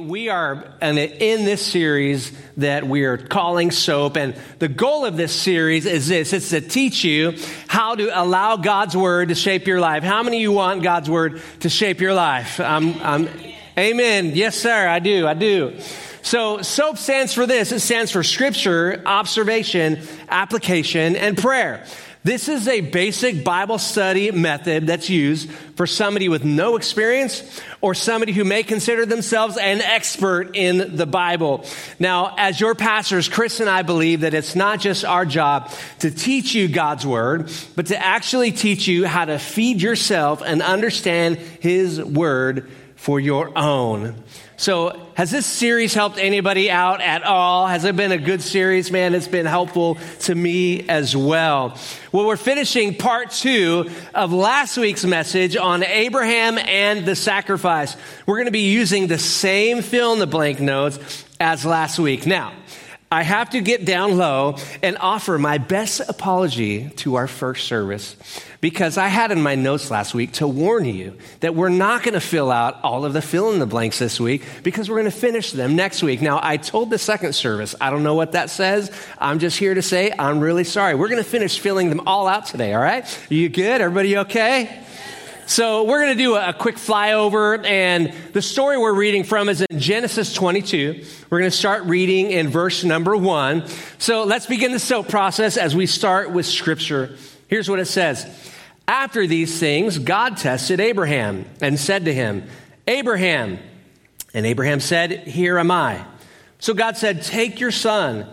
We are in this series that we are calling SOAP, and the goal of this series is this it's to teach you how to allow God's Word to shape your life. How many of you want God's Word to shape your life? Um, um, amen. Yes, sir, I do. I do. So, SOAP stands for this it stands for Scripture, Observation, Application, and Prayer. This is a basic Bible study method that's used for somebody with no experience or somebody who may consider themselves an expert in the Bible. Now, as your pastors, Chris and I believe that it's not just our job to teach you God's Word, but to actually teach you how to feed yourself and understand His Word for your own. So, has this series helped anybody out at all? Has it been a good series? Man, it's been helpful to me as well. Well, we're finishing part two of last week's message on Abraham and the sacrifice. We're going to be using the same fill in the blank notes as last week. Now, I have to get down low and offer my best apology to our first service because I had in my notes last week to warn you that we're not going to fill out all of the fill in the blanks this week because we're going to finish them next week. Now, I told the second service, I don't know what that says. I'm just here to say I'm really sorry. We're going to finish filling them all out today, all right? Are you good? Everybody okay? So we're going to do a, quick flyover, and the story we're reading from is in Genesis 22. We're going to start reading in verse number one. So let's begin the soap process as we start with Scripture. Here's what it says. After these things, God tested Abraham and said to him, Abraham. And Abraham said, Here am I. So God said, Take your son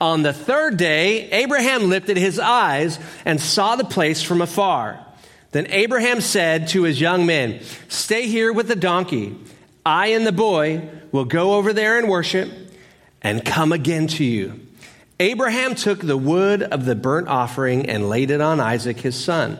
On the third day, Abraham lifted his eyes and saw the place from afar. Then Abraham said to his young men, Stay here with the donkey. I and the boy will go over there and worship and come again to you. Abraham took the wood of the burnt offering and laid it on Isaac his son.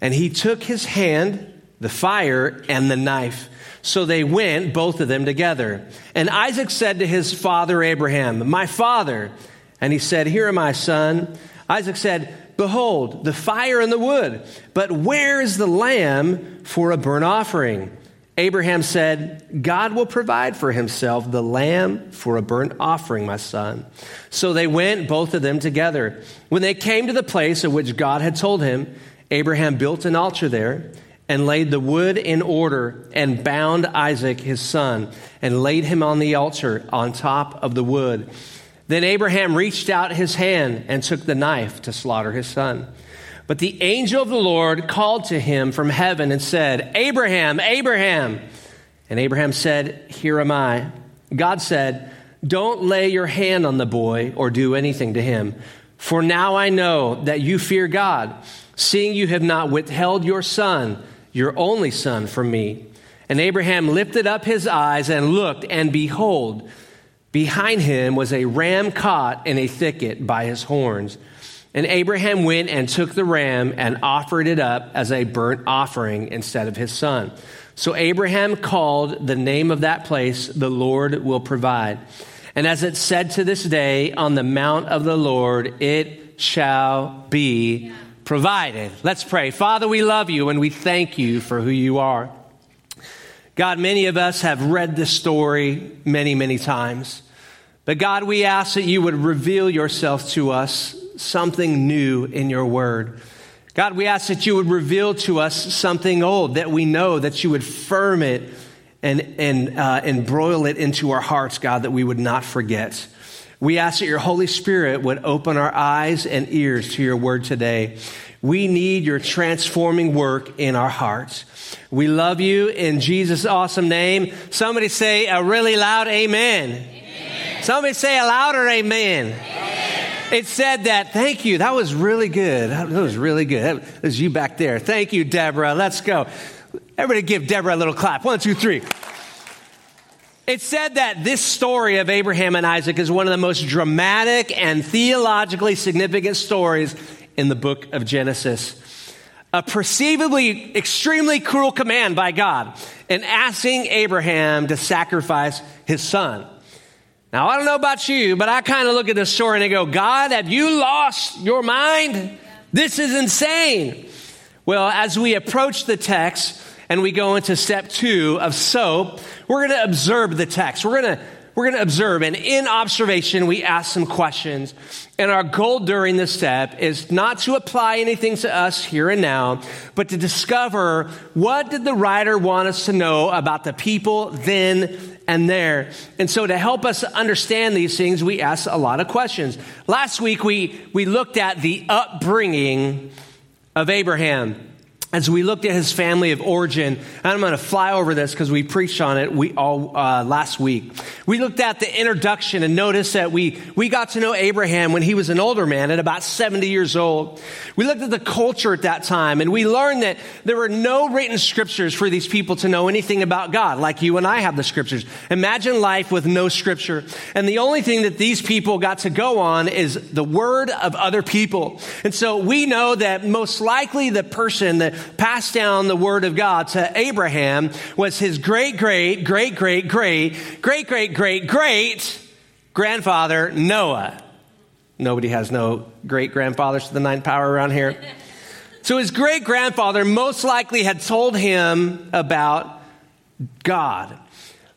And he took his hand, the fire, and the knife. So they went, both of them together. And Isaac said to his father Abraham, My father. And he said, Here am I, son. Isaac said, Behold, the fire and the wood, but where is the lamb for a burnt offering? Abraham said, God will provide for himself the lamb for a burnt offering, my son. So they went, both of them together. When they came to the place of which God had told him, Abraham built an altar there and laid the wood in order and bound Isaac, his son, and laid him on the altar on top of the wood. Then Abraham reached out his hand and took the knife to slaughter his son. But the angel of the Lord called to him from heaven and said, Abraham, Abraham. And Abraham said, Here am I. God said, Don't lay your hand on the boy or do anything to him. For now I know that you fear God, seeing you have not withheld your son, your only son, from me. And Abraham lifted up his eyes and looked, and behold, Behind him was a ram caught in a thicket by his horns. And Abraham went and took the ram and offered it up as a burnt offering instead of his son. So Abraham called the name of that place, The Lord Will Provide. And as it said to this day, on the mount of the Lord, it shall be provided. Let's pray. Father, we love you and we thank you for who you are. God, many of us have read this story many, many times. But God, we ask that you would reveal yourself to us something new in your word. God, we ask that you would reveal to us something old that we know, that you would firm it and, and uh, embroil it into our hearts, God, that we would not forget. We ask that your Holy Spirit would open our eyes and ears to your word today. We need your transforming work in our hearts. We love you in Jesus' awesome name. Somebody say a really loud amen. amen. Somebody say a louder amen. amen. It said that. Thank you. That was really good. That was really good. That was you back there. Thank you, Deborah. Let's go. Everybody give Deborah a little clap. One, two, three. It's said that this story of Abraham and Isaac is one of the most dramatic and theologically significant stories in the book of Genesis. A perceivably extremely cruel command by God in asking Abraham to sacrifice his son. Now, I don't know about you, but I kind of look at this story and I go, God, have you lost your mind? This is insane. Well, as we approach the text, and we go into step two of soap, we're going to observe the text. We're going to we're going to observe, and in observation, we ask some questions. And our goal during this step is not to apply anything to us here and now, but to discover what did the writer want us to know about the people then and there. And so to help us understand these things, we ask a lot of questions. Last week, we, we looked at the upbringing of Abraham as we looked at his family of origin, I'm going to fly over this because we preached on it we all uh, last week. We looked at the introduction and noticed that we we got to know Abraham when he was an older man at about 70 years old. We looked at the culture at that time, and we learned that there were no written scriptures for these people to know anything about God, like you and I have the scriptures. Imagine life with no scripture, and the only thing that these people got to go on is the word of other people. And so we know that most likely the person that passed down the word of God to Abraham was his great, great, great, great, great, great, great, great, great grandfather, Noah. Nobody has no great grandfathers to the ninth power around here. So his great grandfather most likely had told him about God.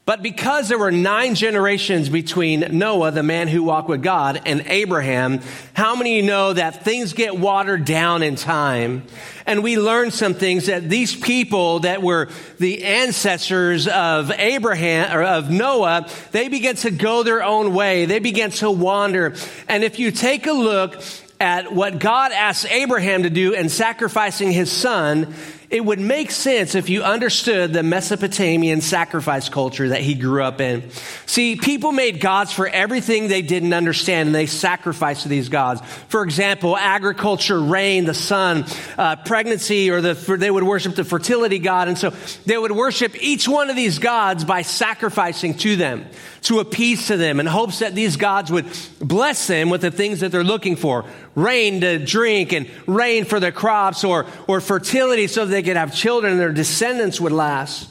But because there were nine generations between Noah, the man who walked with God, and Abraham, how many of you know that things get watered down in time? And we learn some things that these people that were the ancestors of Abraham or of Noah, they began to go their own way. They began to wander. And if you take a look at what God asked Abraham to do in sacrificing his son, it would make sense if you understood the Mesopotamian sacrifice culture that he grew up in. See, people made gods for everything they didn't understand and they sacrificed to these gods. For example, agriculture, rain, the sun, uh, pregnancy, or the, they would worship the fertility god. And so they would worship each one of these gods by sacrificing to them, to appease to them in hopes that these gods would bless them with the things that they're looking for rain to drink and rain for their crops or, or fertility so they could have children and their descendants would last.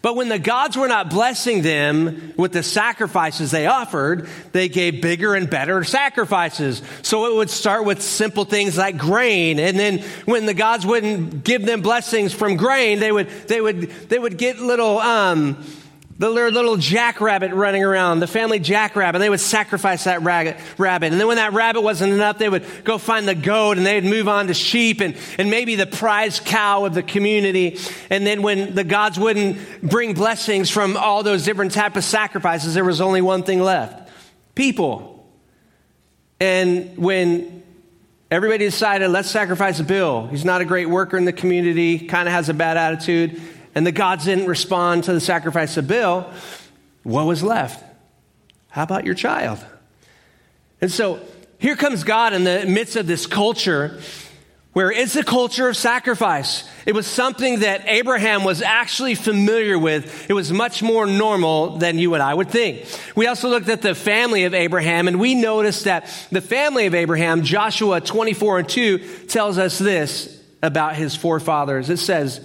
But when the gods were not blessing them with the sacrifices they offered, they gave bigger and better sacrifices. So it would start with simple things like grain. And then when the gods wouldn't give them blessings from grain, they would, they would, they would get little, um, the little jackrabbit running around, the family jackrabbit. They would sacrifice that rabbit. And then when that rabbit wasn't enough, they would go find the goat and they'd move on to sheep and, and maybe the prize cow of the community. And then when the gods wouldn't bring blessings from all those different type of sacrifices, there was only one thing left. People. And when everybody decided, let's sacrifice Bill. He's not a great worker in the community, kind of has a bad attitude and the gods didn't respond to the sacrifice of Bill, what was left? How about your child? And so here comes God in the midst of this culture where it's a culture of sacrifice. It was something that Abraham was actually familiar with. It was much more normal than you and I would think. We also looked at the family of Abraham and we noticed that the family of Abraham, Joshua 24 and 2, tells us this about his forefathers. It says,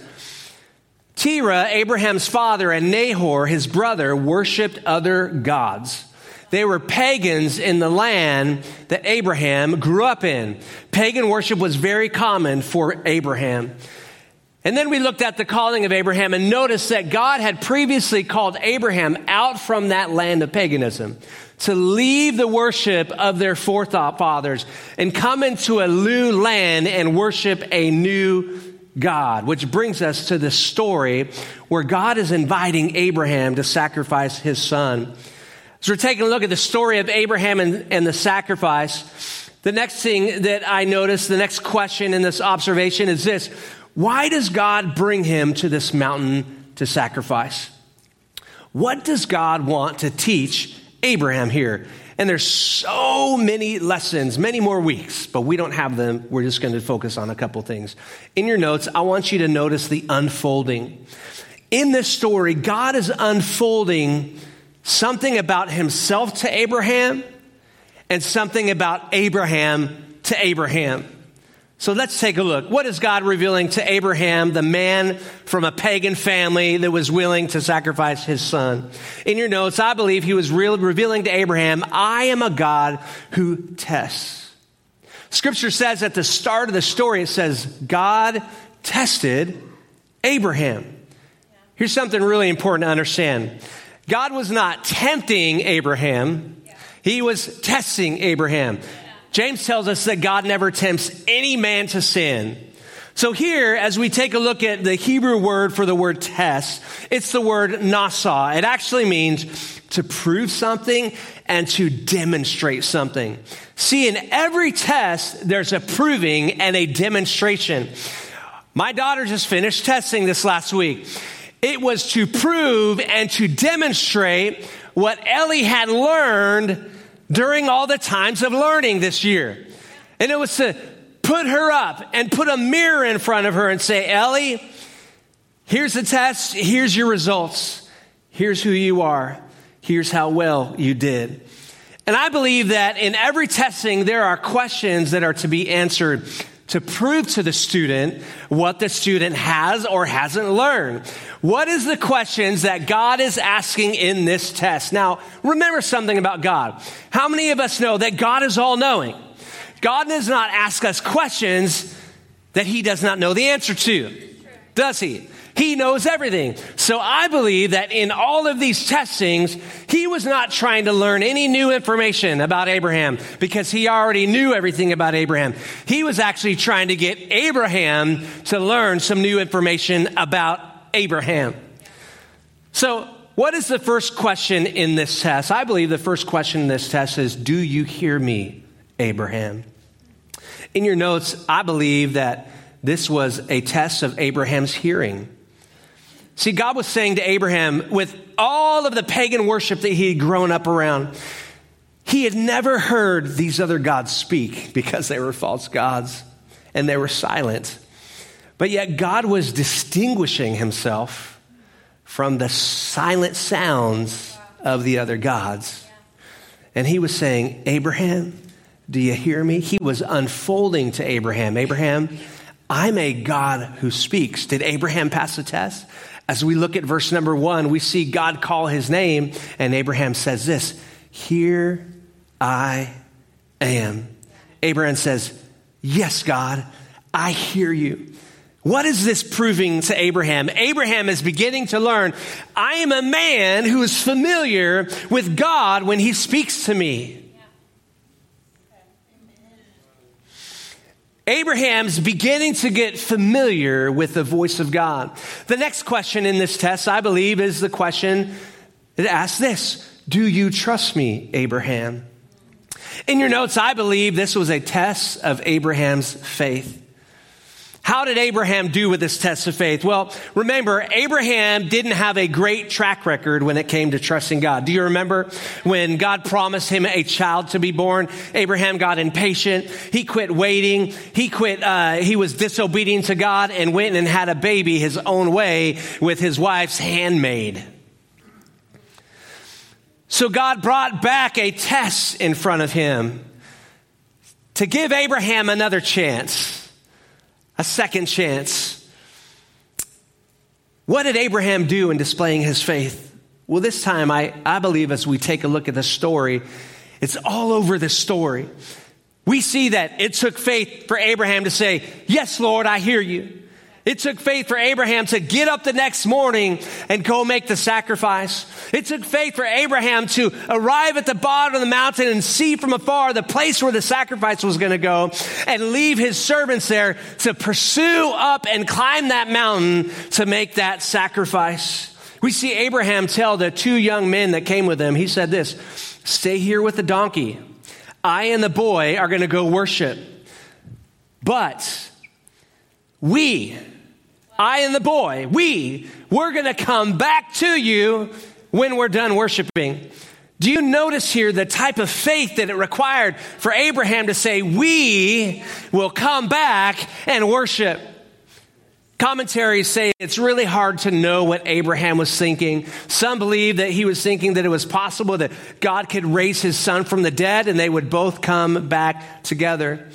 Terah, Abraham's father, and Nahor, his brother, worshiped other gods. They were pagans in the land that Abraham grew up in. Pagan worship was very common for Abraham. And then we looked at the calling of Abraham and noticed that God had previously called Abraham out from that land of paganism to leave the worship of their forefathers and come into a new land and worship a new God, which brings us to the story where God is inviting Abraham to sacrifice his son. So we're taking a look at the story of Abraham and, and the sacrifice. The next thing that I notice, the next question in this observation is this Why does God bring him to this mountain to sacrifice? What does God want to teach Abraham here? And there's so many lessons, many more weeks, but we don't have them. We're just going to focus on a couple things. In your notes, I want you to notice the unfolding. in this story, God is unfolding something about himself to Abraham and something about Abraham to Abraham. So let's take a look. What is God revealing to Abraham, the man from a pagan family that was willing to sacrifice his son? In your notes, I believe he was revealing to Abraham, I am a God who tests. Scripture says at the start of the story, it says, God tested Abraham. Here's something really important to understand God was not tempting Abraham, he was testing Abraham. James tells us that God never tempts any man to sin. So here, as we take a look at the Hebrew word for the word test, it's the word nasa. It actually means to prove something and to demonstrate something. See, in every test, there's a proving and a demonstration. My daughter just finished testing this last week. It was to prove and to demonstrate what Ellie had learned during all the times of learning this year. And it was to put her up and put a mirror in front of her and say, Ellie, here's the test, here's your results, here's who you are, here's how well you did. And I believe that in every testing, there are questions that are to be answered to prove to the student what the student has or hasn't learned. What is the questions that God is asking in this test? Now, remember something about God. How many of us know that God is all knowing? God does not ask us questions that he does not know the answer to, does he? He knows everything. So I believe that in all of these testings, he was not trying to learn any new information about Abraham because he already knew everything about Abraham. He was actually trying to get Abraham to learn some new information about Abraham. So, what is the first question in this test? I believe the first question in this test is Do you hear me, Abraham? In your notes, I believe that this was a test of Abraham's hearing. See, God was saying to Abraham, with all of the pagan worship that he had grown up around, he had never heard these other gods speak because they were false gods and they were silent. But yet, God was distinguishing himself from the silent sounds of the other gods. And he was saying, Abraham, do you hear me? He was unfolding to Abraham, Abraham, I'm a God who speaks. Did Abraham pass the test? As we look at verse number one, we see God call his name, and Abraham says this Here I am. Abraham says, Yes, God, I hear you. What is this proving to Abraham? Abraham is beginning to learn I am a man who is familiar with God when he speaks to me. Abraham's beginning to get familiar with the voice of God. The next question in this test, I believe, is the question that asks this Do you trust me, Abraham? In your notes, I believe this was a test of Abraham's faith. How did Abraham do with this test of faith? Well, remember, Abraham didn't have a great track record when it came to trusting God. Do you remember when God promised him a child to be born? Abraham got impatient. He quit waiting. He quit, uh, he was disobedient to God and went and had a baby his own way with his wife's handmaid. So God brought back a test in front of him to give Abraham another chance a second chance. What did Abraham do in displaying his faith? Well, this time, I, I believe as we take a look at the story, it's all over the story. We see that it took faith for Abraham to say, Yes, Lord, I hear you. It took faith for Abraham to get up the next morning and go make the sacrifice. It took faith for Abraham to arrive at the bottom of the mountain and see from afar the place where the sacrifice was going to go and leave his servants there to pursue up and climb that mountain to make that sacrifice. We see Abraham tell the two young men that came with him, he said this, stay here with the donkey. I and the boy are going to go worship. But we, I and the boy, we, we're going to come back to you when we're done worshiping. Do you notice here the type of faith that it required for Abraham to say, We will come back and worship? Commentaries say it's really hard to know what Abraham was thinking. Some believe that he was thinking that it was possible that God could raise his son from the dead and they would both come back together.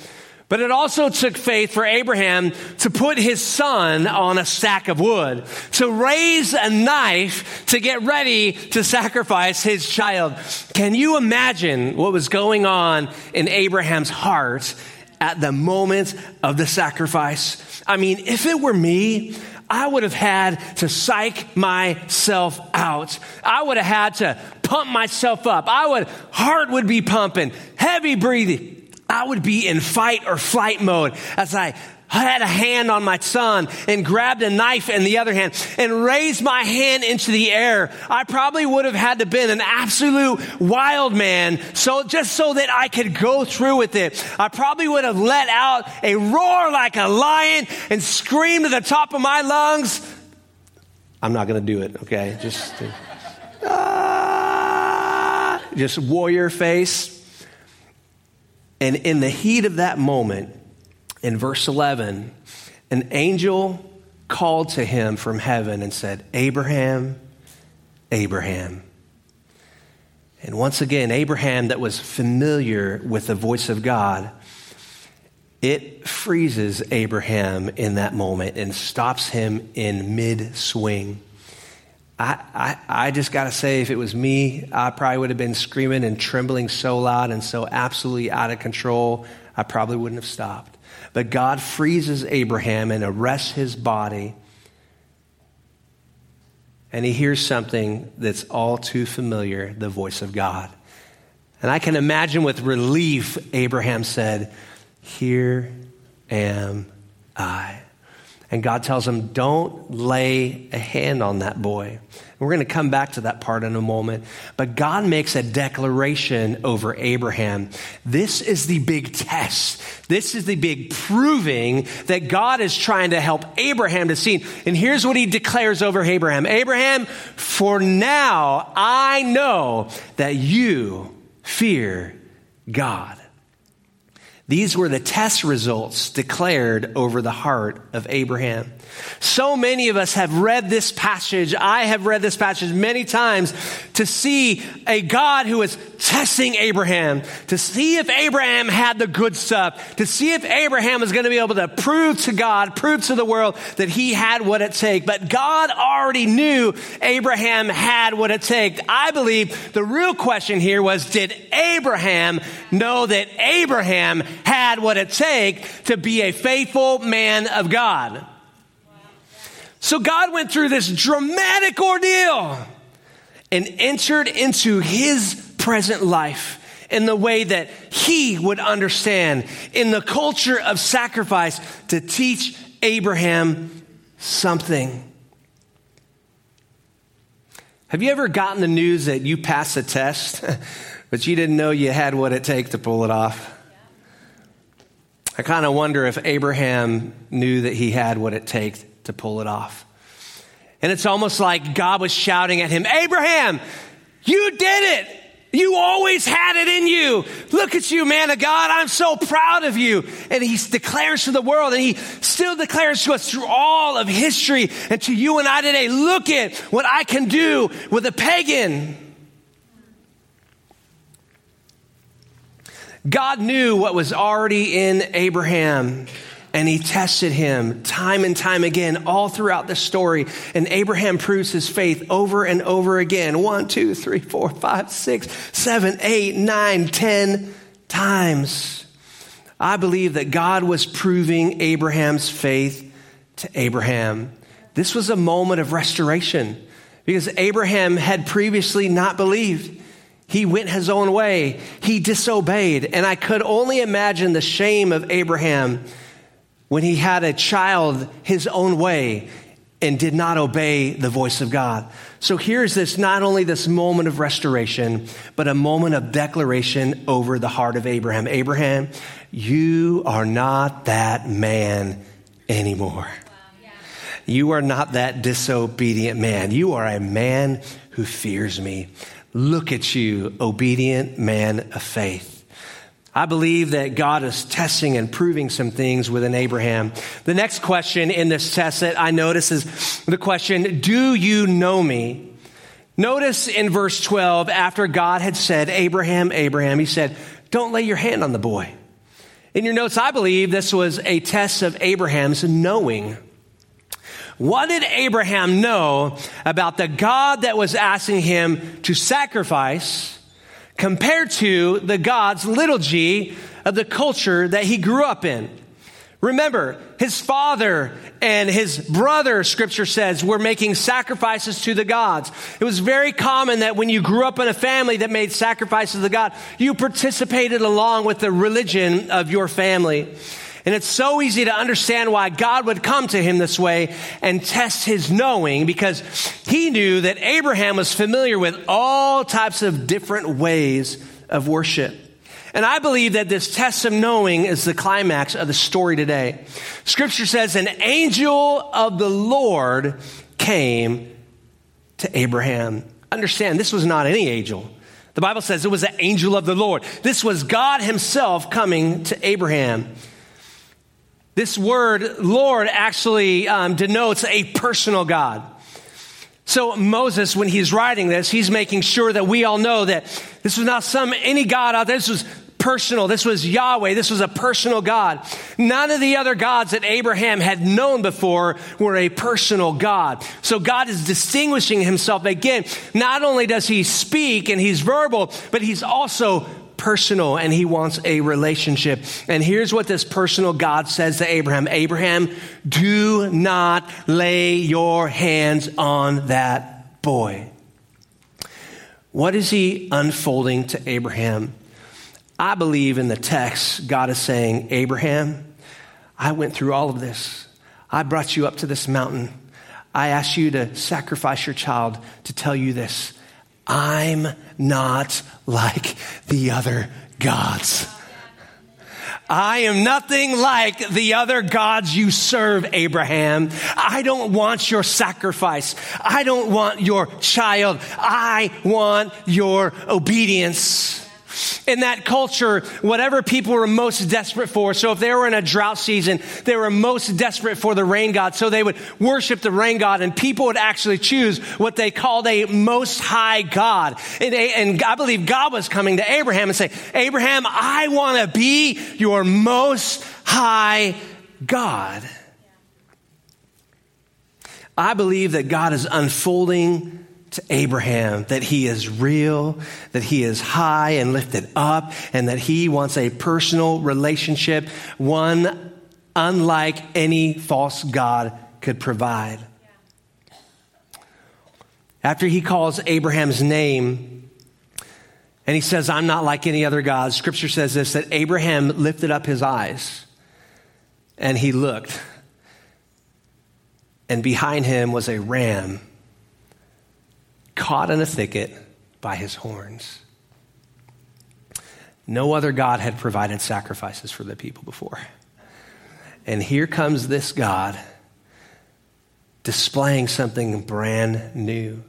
But it also took faith for Abraham to put his son on a stack of wood, to raise a knife to get ready to sacrifice his child. Can you imagine what was going on in Abraham's heart at the moment of the sacrifice? I mean, if it were me, I would have had to psych myself out. I would have had to pump myself up. I would, heart would be pumping, heavy breathing. I would be in fight or flight mode as I had a hand on my son and grabbed a knife in the other hand and raised my hand into the air. I probably would have had to been an absolute wild man. So just so that I could go through with it, I probably would have let out a roar like a lion and screamed to the top of my lungs. I'm not going to do it. Okay. Just, uh, just warrior face. And in the heat of that moment, in verse 11, an angel called to him from heaven and said, Abraham, Abraham. And once again, Abraham, that was familiar with the voice of God, it freezes Abraham in that moment and stops him in mid swing. I, I, just got to say, if it was me, I probably would have been screaming and trembling so loud and so absolutely out of control, I probably wouldn't have stopped. But God freezes Abraham and arrests his body. And he hears something that's all too familiar the voice of God. And I can imagine with relief, Abraham said, Here am I. And God tells him, Don't lay a hand on that boy. We're going to come back to that part in a moment. But God makes a declaration over Abraham. This is the big test. This is the big proving that God is trying to help Abraham to see. And here's what he declares over Abraham Abraham, for now I know that you fear God. These were the test results declared over the heart of Abraham. So many of us have read this passage. I have read this passage many times to see a God who is testing Abraham, to see if Abraham had the good stuff, to see if Abraham was going to be able to prove to God, prove to the world that he had what it takes. But God already knew Abraham had what it takes. I believe the real question here was, did Abraham know that Abraham had what it take to be a faithful man of God? So God went through this dramatic ordeal and entered into his present life in the way that he would understand in the culture of sacrifice to teach Abraham something. Have you ever gotten the news that you passed a test, but you didn't know you had what it takes to pull it off? I kind of wonder if Abraham knew that he had what it takes to pull it off. And it's almost like God was shouting at him, Abraham, you did it. You always had it in you. Look at you, man of God. I'm so proud of you. And he declares to the world, and he still declares to us through all of history and to you and I today, look at what I can do with a pagan. God knew what was already in Abraham and he tested him time and time again all throughout the story. And Abraham proves his faith over and over again. One, two, three, four, five, six, seven, eight, nine, ten times. I believe that God was proving Abraham's faith to Abraham. This was a moment of restoration because Abraham had previously not believed. He went his own way. He disobeyed. And I could only imagine the shame of Abraham when he had a child his own way and did not obey the voice of God. So here's this not only this moment of restoration, but a moment of declaration over the heart of Abraham. Abraham, you are not that man anymore. You are not that disobedient man. You are a man who fears me. Look at you, obedient man of faith. I believe that God is testing and proving some things within Abraham. The next question in this test that I notice is the question, Do you know me? Notice in verse 12, after God had said, Abraham, Abraham, he said, Don't lay your hand on the boy. In your notes, I believe this was a test of Abraham's knowing. What did Abraham know about the God that was asking him to sacrifice compared to the God's little g of the culture that he grew up in? Remember, his father and his brother, scripture says, were making sacrifices to the gods. It was very common that when you grew up in a family that made sacrifices to God, you participated along with the religion of your family. And it's so easy to understand why God would come to him this way and test his knowing because he knew that Abraham was familiar with all types of different ways of worship. And I believe that this test of knowing is the climax of the story today. Scripture says, an angel of the Lord came to Abraham. Understand, this was not any angel. The Bible says it was an angel of the Lord. This was God Himself coming to Abraham. This word, Lord, actually um, denotes a personal God. So Moses, when he's writing this, he's making sure that we all know that this was not some any God out there. This was personal. This was Yahweh. This was a personal God. None of the other gods that Abraham had known before were a personal God. So God is distinguishing himself again. Not only does he speak and he's verbal, but he's also personal and he wants a relationship. And here's what this personal God says to Abraham Abraham, do not lay your hands on that boy. What is he unfolding to Abraham? I believe in the text, God is saying, Abraham, I went through all of this. I brought you up to this mountain. I asked you to sacrifice your child to tell you this. I'm not like the other gods. I am nothing like the other gods you serve, Abraham. I don't want your sacrifice. I don't want your child. I want your obedience in that culture, whatever people were most desperate for. So if they were in a drought season, they were most desperate for the rain god. So they would worship the rain god and people would actually choose what they called a most high God. And, and I believe God was coming to Abraham and say, Abraham, I want to be your most high God. I believe that God is unfolding to Abraham that he is real, that he is high and lifted up, and that he wants a personal relationship, one unlike any false God could provide. After he calls Abraham's name, and he says, I'm not like any other God, scripture says this that Abraham lifted up his eyes and he looked, and behind him was a ram caught in a thicket by his horns. No other God had provided sacrifices for the people before. And here comes this God displaying something brand new.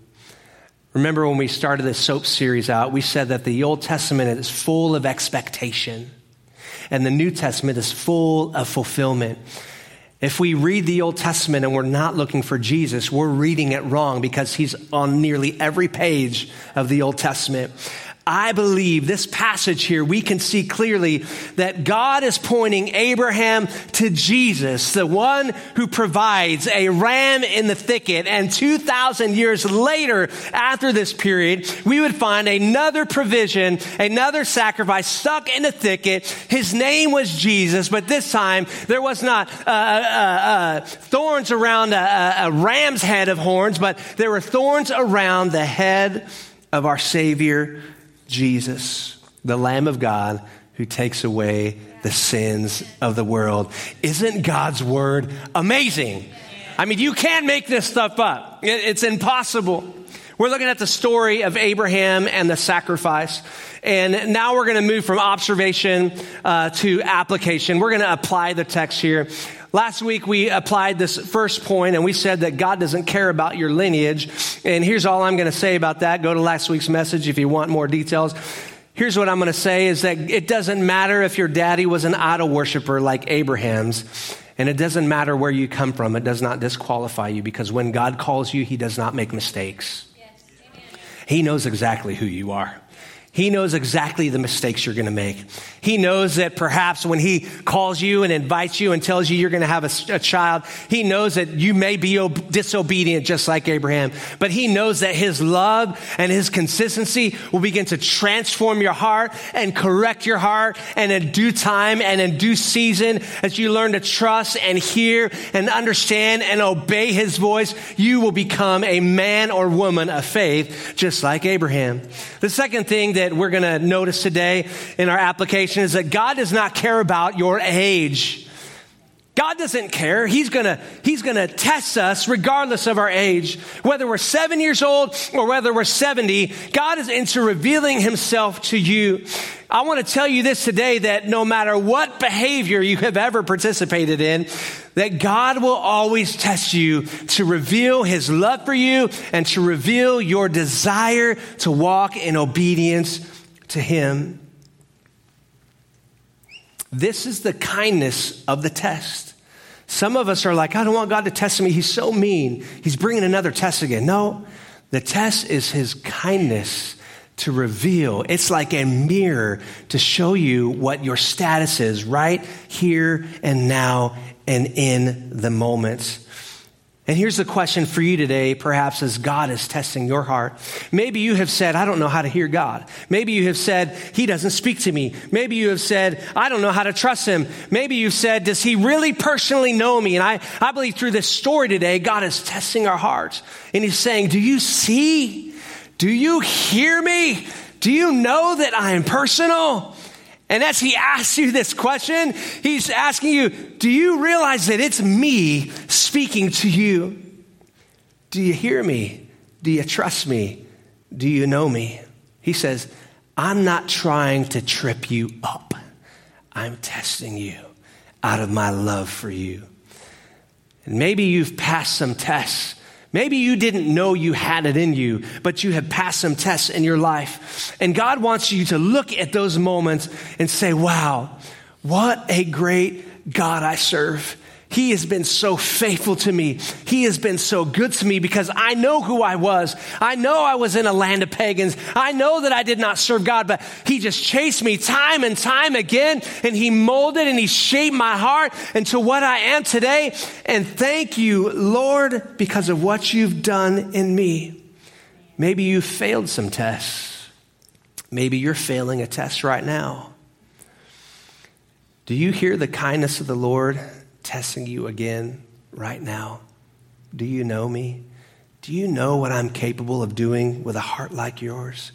Remember when we started this soap series out, we said that the Old Testament is full of expectation and the New Testament is full of fulfillment. If we read the Old Testament and we're not looking for Jesus, we're reading it wrong because he's on nearly every page of the Old Testament. I believe this passage here, we can see clearly that God is pointing Abraham to Jesus, the one who provides a ram in the thicket. And 2,000 years later, after this period, we would find another provision, another sacrifice stuck in the thicket. His name was Jesus, but this time there was not uh, uh, uh, thorns around a, a ram's head of horns, but there were thorns around the head of our Savior Jesus, the Lamb of God who takes away the sins of the world. Isn't God's word amazing? I mean, you can't make this stuff up. It's impossible. We're looking at the story of Abraham and the sacrifice. And now we're going to move from observation uh, to application. We're going to apply the text here. Last week we applied this first point and we said that God doesn't care about your lineage. And here's all I'm going to say about that. Go to last week's message if you want more details. Here's what I'm going to say is that it doesn't matter if your daddy was an idol worshiper like Abraham's, and it doesn't matter where you come from. It does not disqualify you because when God calls you, he does not make mistakes. He knows exactly who you are. He knows exactly the mistakes you're going to make. He knows that perhaps when he calls you and invites you and tells you you're going to have a, a child, he knows that you may be ob- disobedient just like Abraham, but he knows that his love and his consistency will begin to transform your heart and correct your heart and in due time and in due season as you learn to trust and hear and understand and obey his voice, you will become a man or woman of faith just like Abraham. The second thing that that we're going to notice today in our application is that God does not care about your age. God doesn't care. He's gonna, he's gonna test us regardless of our age. Whether we're seven years old or whether we're 70, God is into revealing himself to you. I want to tell you this today that no matter what behavior you have ever participated in, that God will always test you to reveal his love for you and to reveal your desire to walk in obedience to him. This is the kindness of the test. Some of us are like, I don't want God to test me. He's so mean. He's bringing another test again. No, the test is his kindness to reveal. It's like a mirror to show you what your status is right here and now and in the moment. And here's the question for you today, perhaps as God is testing your heart. Maybe you have said, I don't know how to hear God. Maybe you have said, He doesn't speak to me. Maybe you have said, I don't know how to trust Him. Maybe you've said, Does He really personally know me? And I, I believe through this story today, God is testing our hearts. And He's saying, Do you see? Do you hear me? Do you know that I am personal? And as he asks you this question, he's asking you, do you realize that it's me speaking to you? Do you hear me? Do you trust me? Do you know me? He says, I'm not trying to trip you up. I'm testing you out of my love for you. And maybe you've passed some tests Maybe you didn't know you had it in you, but you have passed some tests in your life. And God wants you to look at those moments and say, wow, what a great God I serve. He has been so faithful to me. He has been so good to me because I know who I was. I know I was in a land of pagans. I know that I did not serve God, but He just chased me time and time again and He molded and He shaped my heart into what I am today. And thank you, Lord, because of what you've done in me. Maybe you failed some tests. Maybe you're failing a test right now. Do you hear the kindness of the Lord testing you again right now. Do you know me? Do you know what I'm capable of doing with a heart like yours?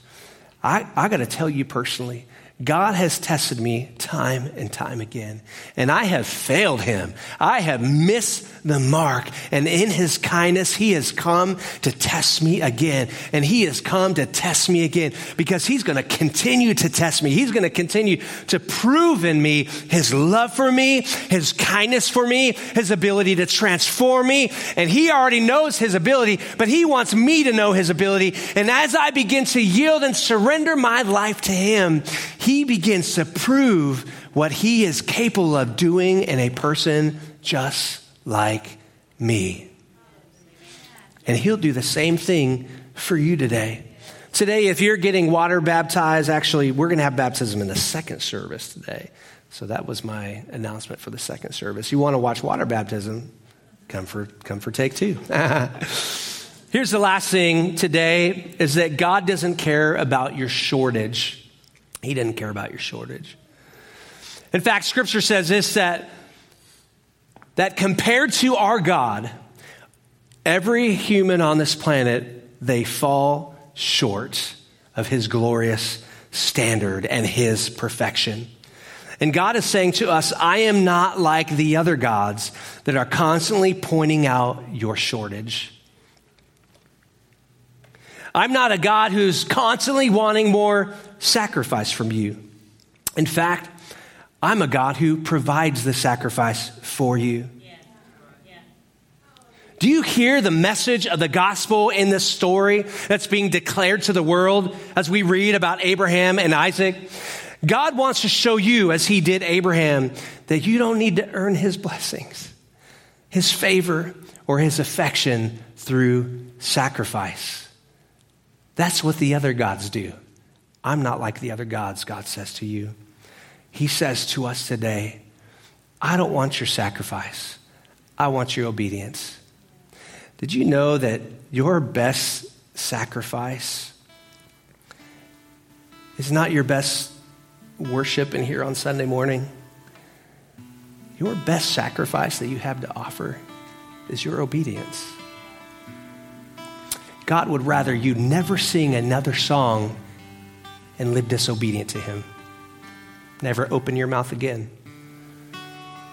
I, I got to tell you personally, God has tested me time and time again, and I have failed him. I have missed the mark, and in his kindness, he has come to test me again, and he has come to test me again because he's going to continue to test me. He's going to continue to prove in me his love for me, his kindness for me, his ability to transform me, and he already knows his ability, but he wants me to know his ability. And as I begin to yield and surrender my life to him, he begins to prove what he is capable of doing in a person just like me. And he'll do the same thing for you today. Today, if you're getting water baptized, actually, we're going to have baptism in the second service today. So that was my announcement for the second service. You want to watch water baptism? Come for, come for take two. Here's the last thing today is that God doesn't care about your shortage. He doesn't care about your shortage. In fact, scripture says this that, that compared to our God, every human on this planet, they fall short of his glorious standard and his perfection. And God is saying to us, I am not like the other gods that are constantly pointing out your shortage. I'm not a God who's constantly wanting more sacrifice from you. In fact, I'm a God who provides the sacrifice for you. Do you hear the message of the gospel in this story that's being declared to the world as we read about Abraham and Isaac? God wants to show you, as he did Abraham, that you don't need to earn his blessings, his favor, or his affection through sacrifice. That's what the other gods do. I'm not like the other gods, God says to you. He says to us today, I don't want your sacrifice. I want your obedience. Did you know that your best sacrifice is not your best worship in here on Sunday morning? Your best sacrifice that you have to offer is your obedience. God would rather you never sing another song and live disobedient to Him. Never open your mouth again.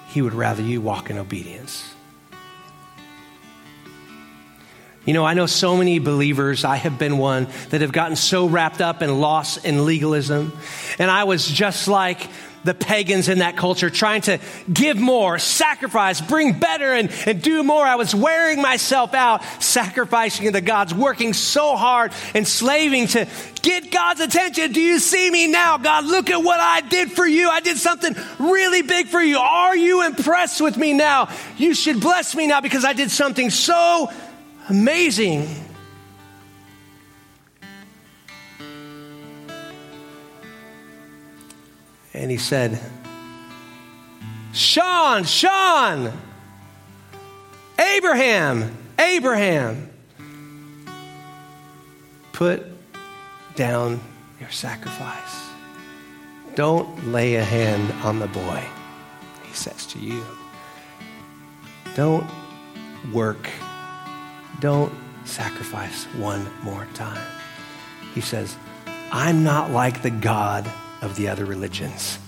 He would rather you walk in obedience. You know, I know so many believers, I have been one, that have gotten so wrapped up and lost in legalism. And I was just like the pagans in that culture, trying to give more, sacrifice, bring better, and, and do more. I was wearing myself out, sacrificing to the gods, working so hard, enslaving to get God's attention. Do you see me now? God, look at what I did for you. I did something really big for you. Are you impressed with me now? You should bless me now because I did something so Amazing. And he said, Shawn, Shawn, Abraham, Abraham, put down your sacrifice. Don't lay a hand on the boy, he says to you. Don't work don't sacrifice one more time. He says, I'm not like the God of the other religions.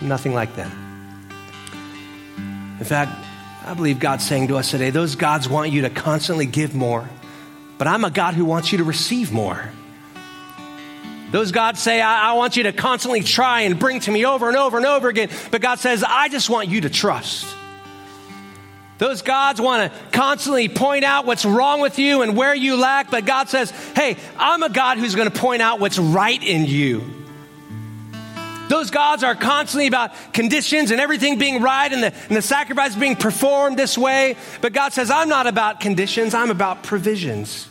Nothing like them. In fact, I believe God's saying to us today, those gods want you to constantly give more, but I'm a God who wants you to receive more. Those gods say, I, I, want you to constantly try and bring to me over and over and over again. But God says, I just want you to trust. Those gods want to constantly point out what's wrong with you and where you lack, but God says, Hey, I'm a God who's going to point out what's right in you. Those gods are constantly about conditions and everything being right and the, and the sacrifice being performed this way. But God says, I'm not about conditions, I'm about provisions.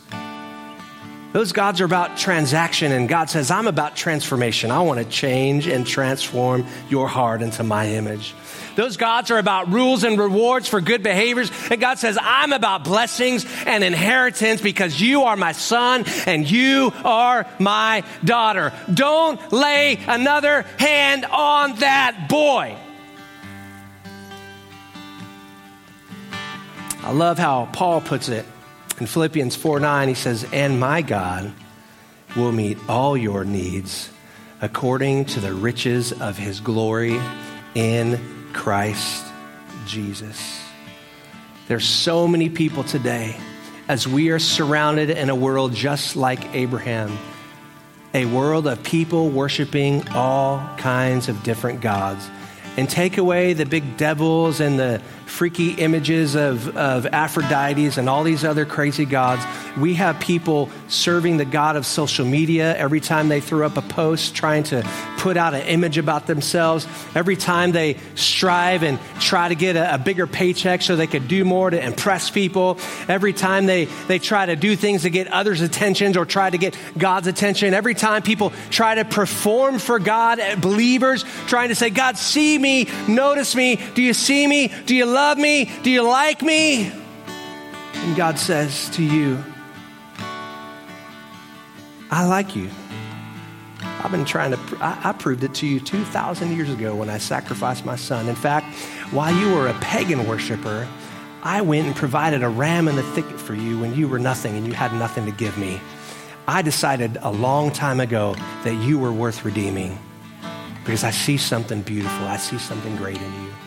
Those gods are about transaction, and God says, I'm about transformation. I want to change and transform your heart into my image. Those gods are about rules and rewards for good behaviors. And God says, I'm about blessings and inheritance because you are my son and you are my daughter. Don't lay another hand on that boy. I love how Paul puts it in Philippians 4 9. He says, And my God will meet all your needs according to the riches of his glory in Christ Jesus. There's so many people today as we are surrounded in a world just like Abraham, a world of people worshiping all kinds of different gods. And take away the big devils and the freaky images of, of Aphrodites and all these other crazy gods. We have people serving the God of social media every time they throw up a post trying to put out an image about themselves. Every time they strive and try to get a, a bigger paycheck so they could do more to impress people. Every time they, they try to do things to get others' attentions or try to get God's attention. Every time people try to perform for God, eh, believers trying to say, God, see me, notice me. Do you see me? Do you love me? Do you like me? And God says to you, I like you. I've been trying to, I, I proved it to you 2,000 years ago when I sacrificed my son. In fact, while you were a pagan worshiper, I went and provided a ram in the thicket for you when you were nothing and you had nothing to give me. I decided a long time ago that you were worth redeeming because I see something beautiful. I see something great in you.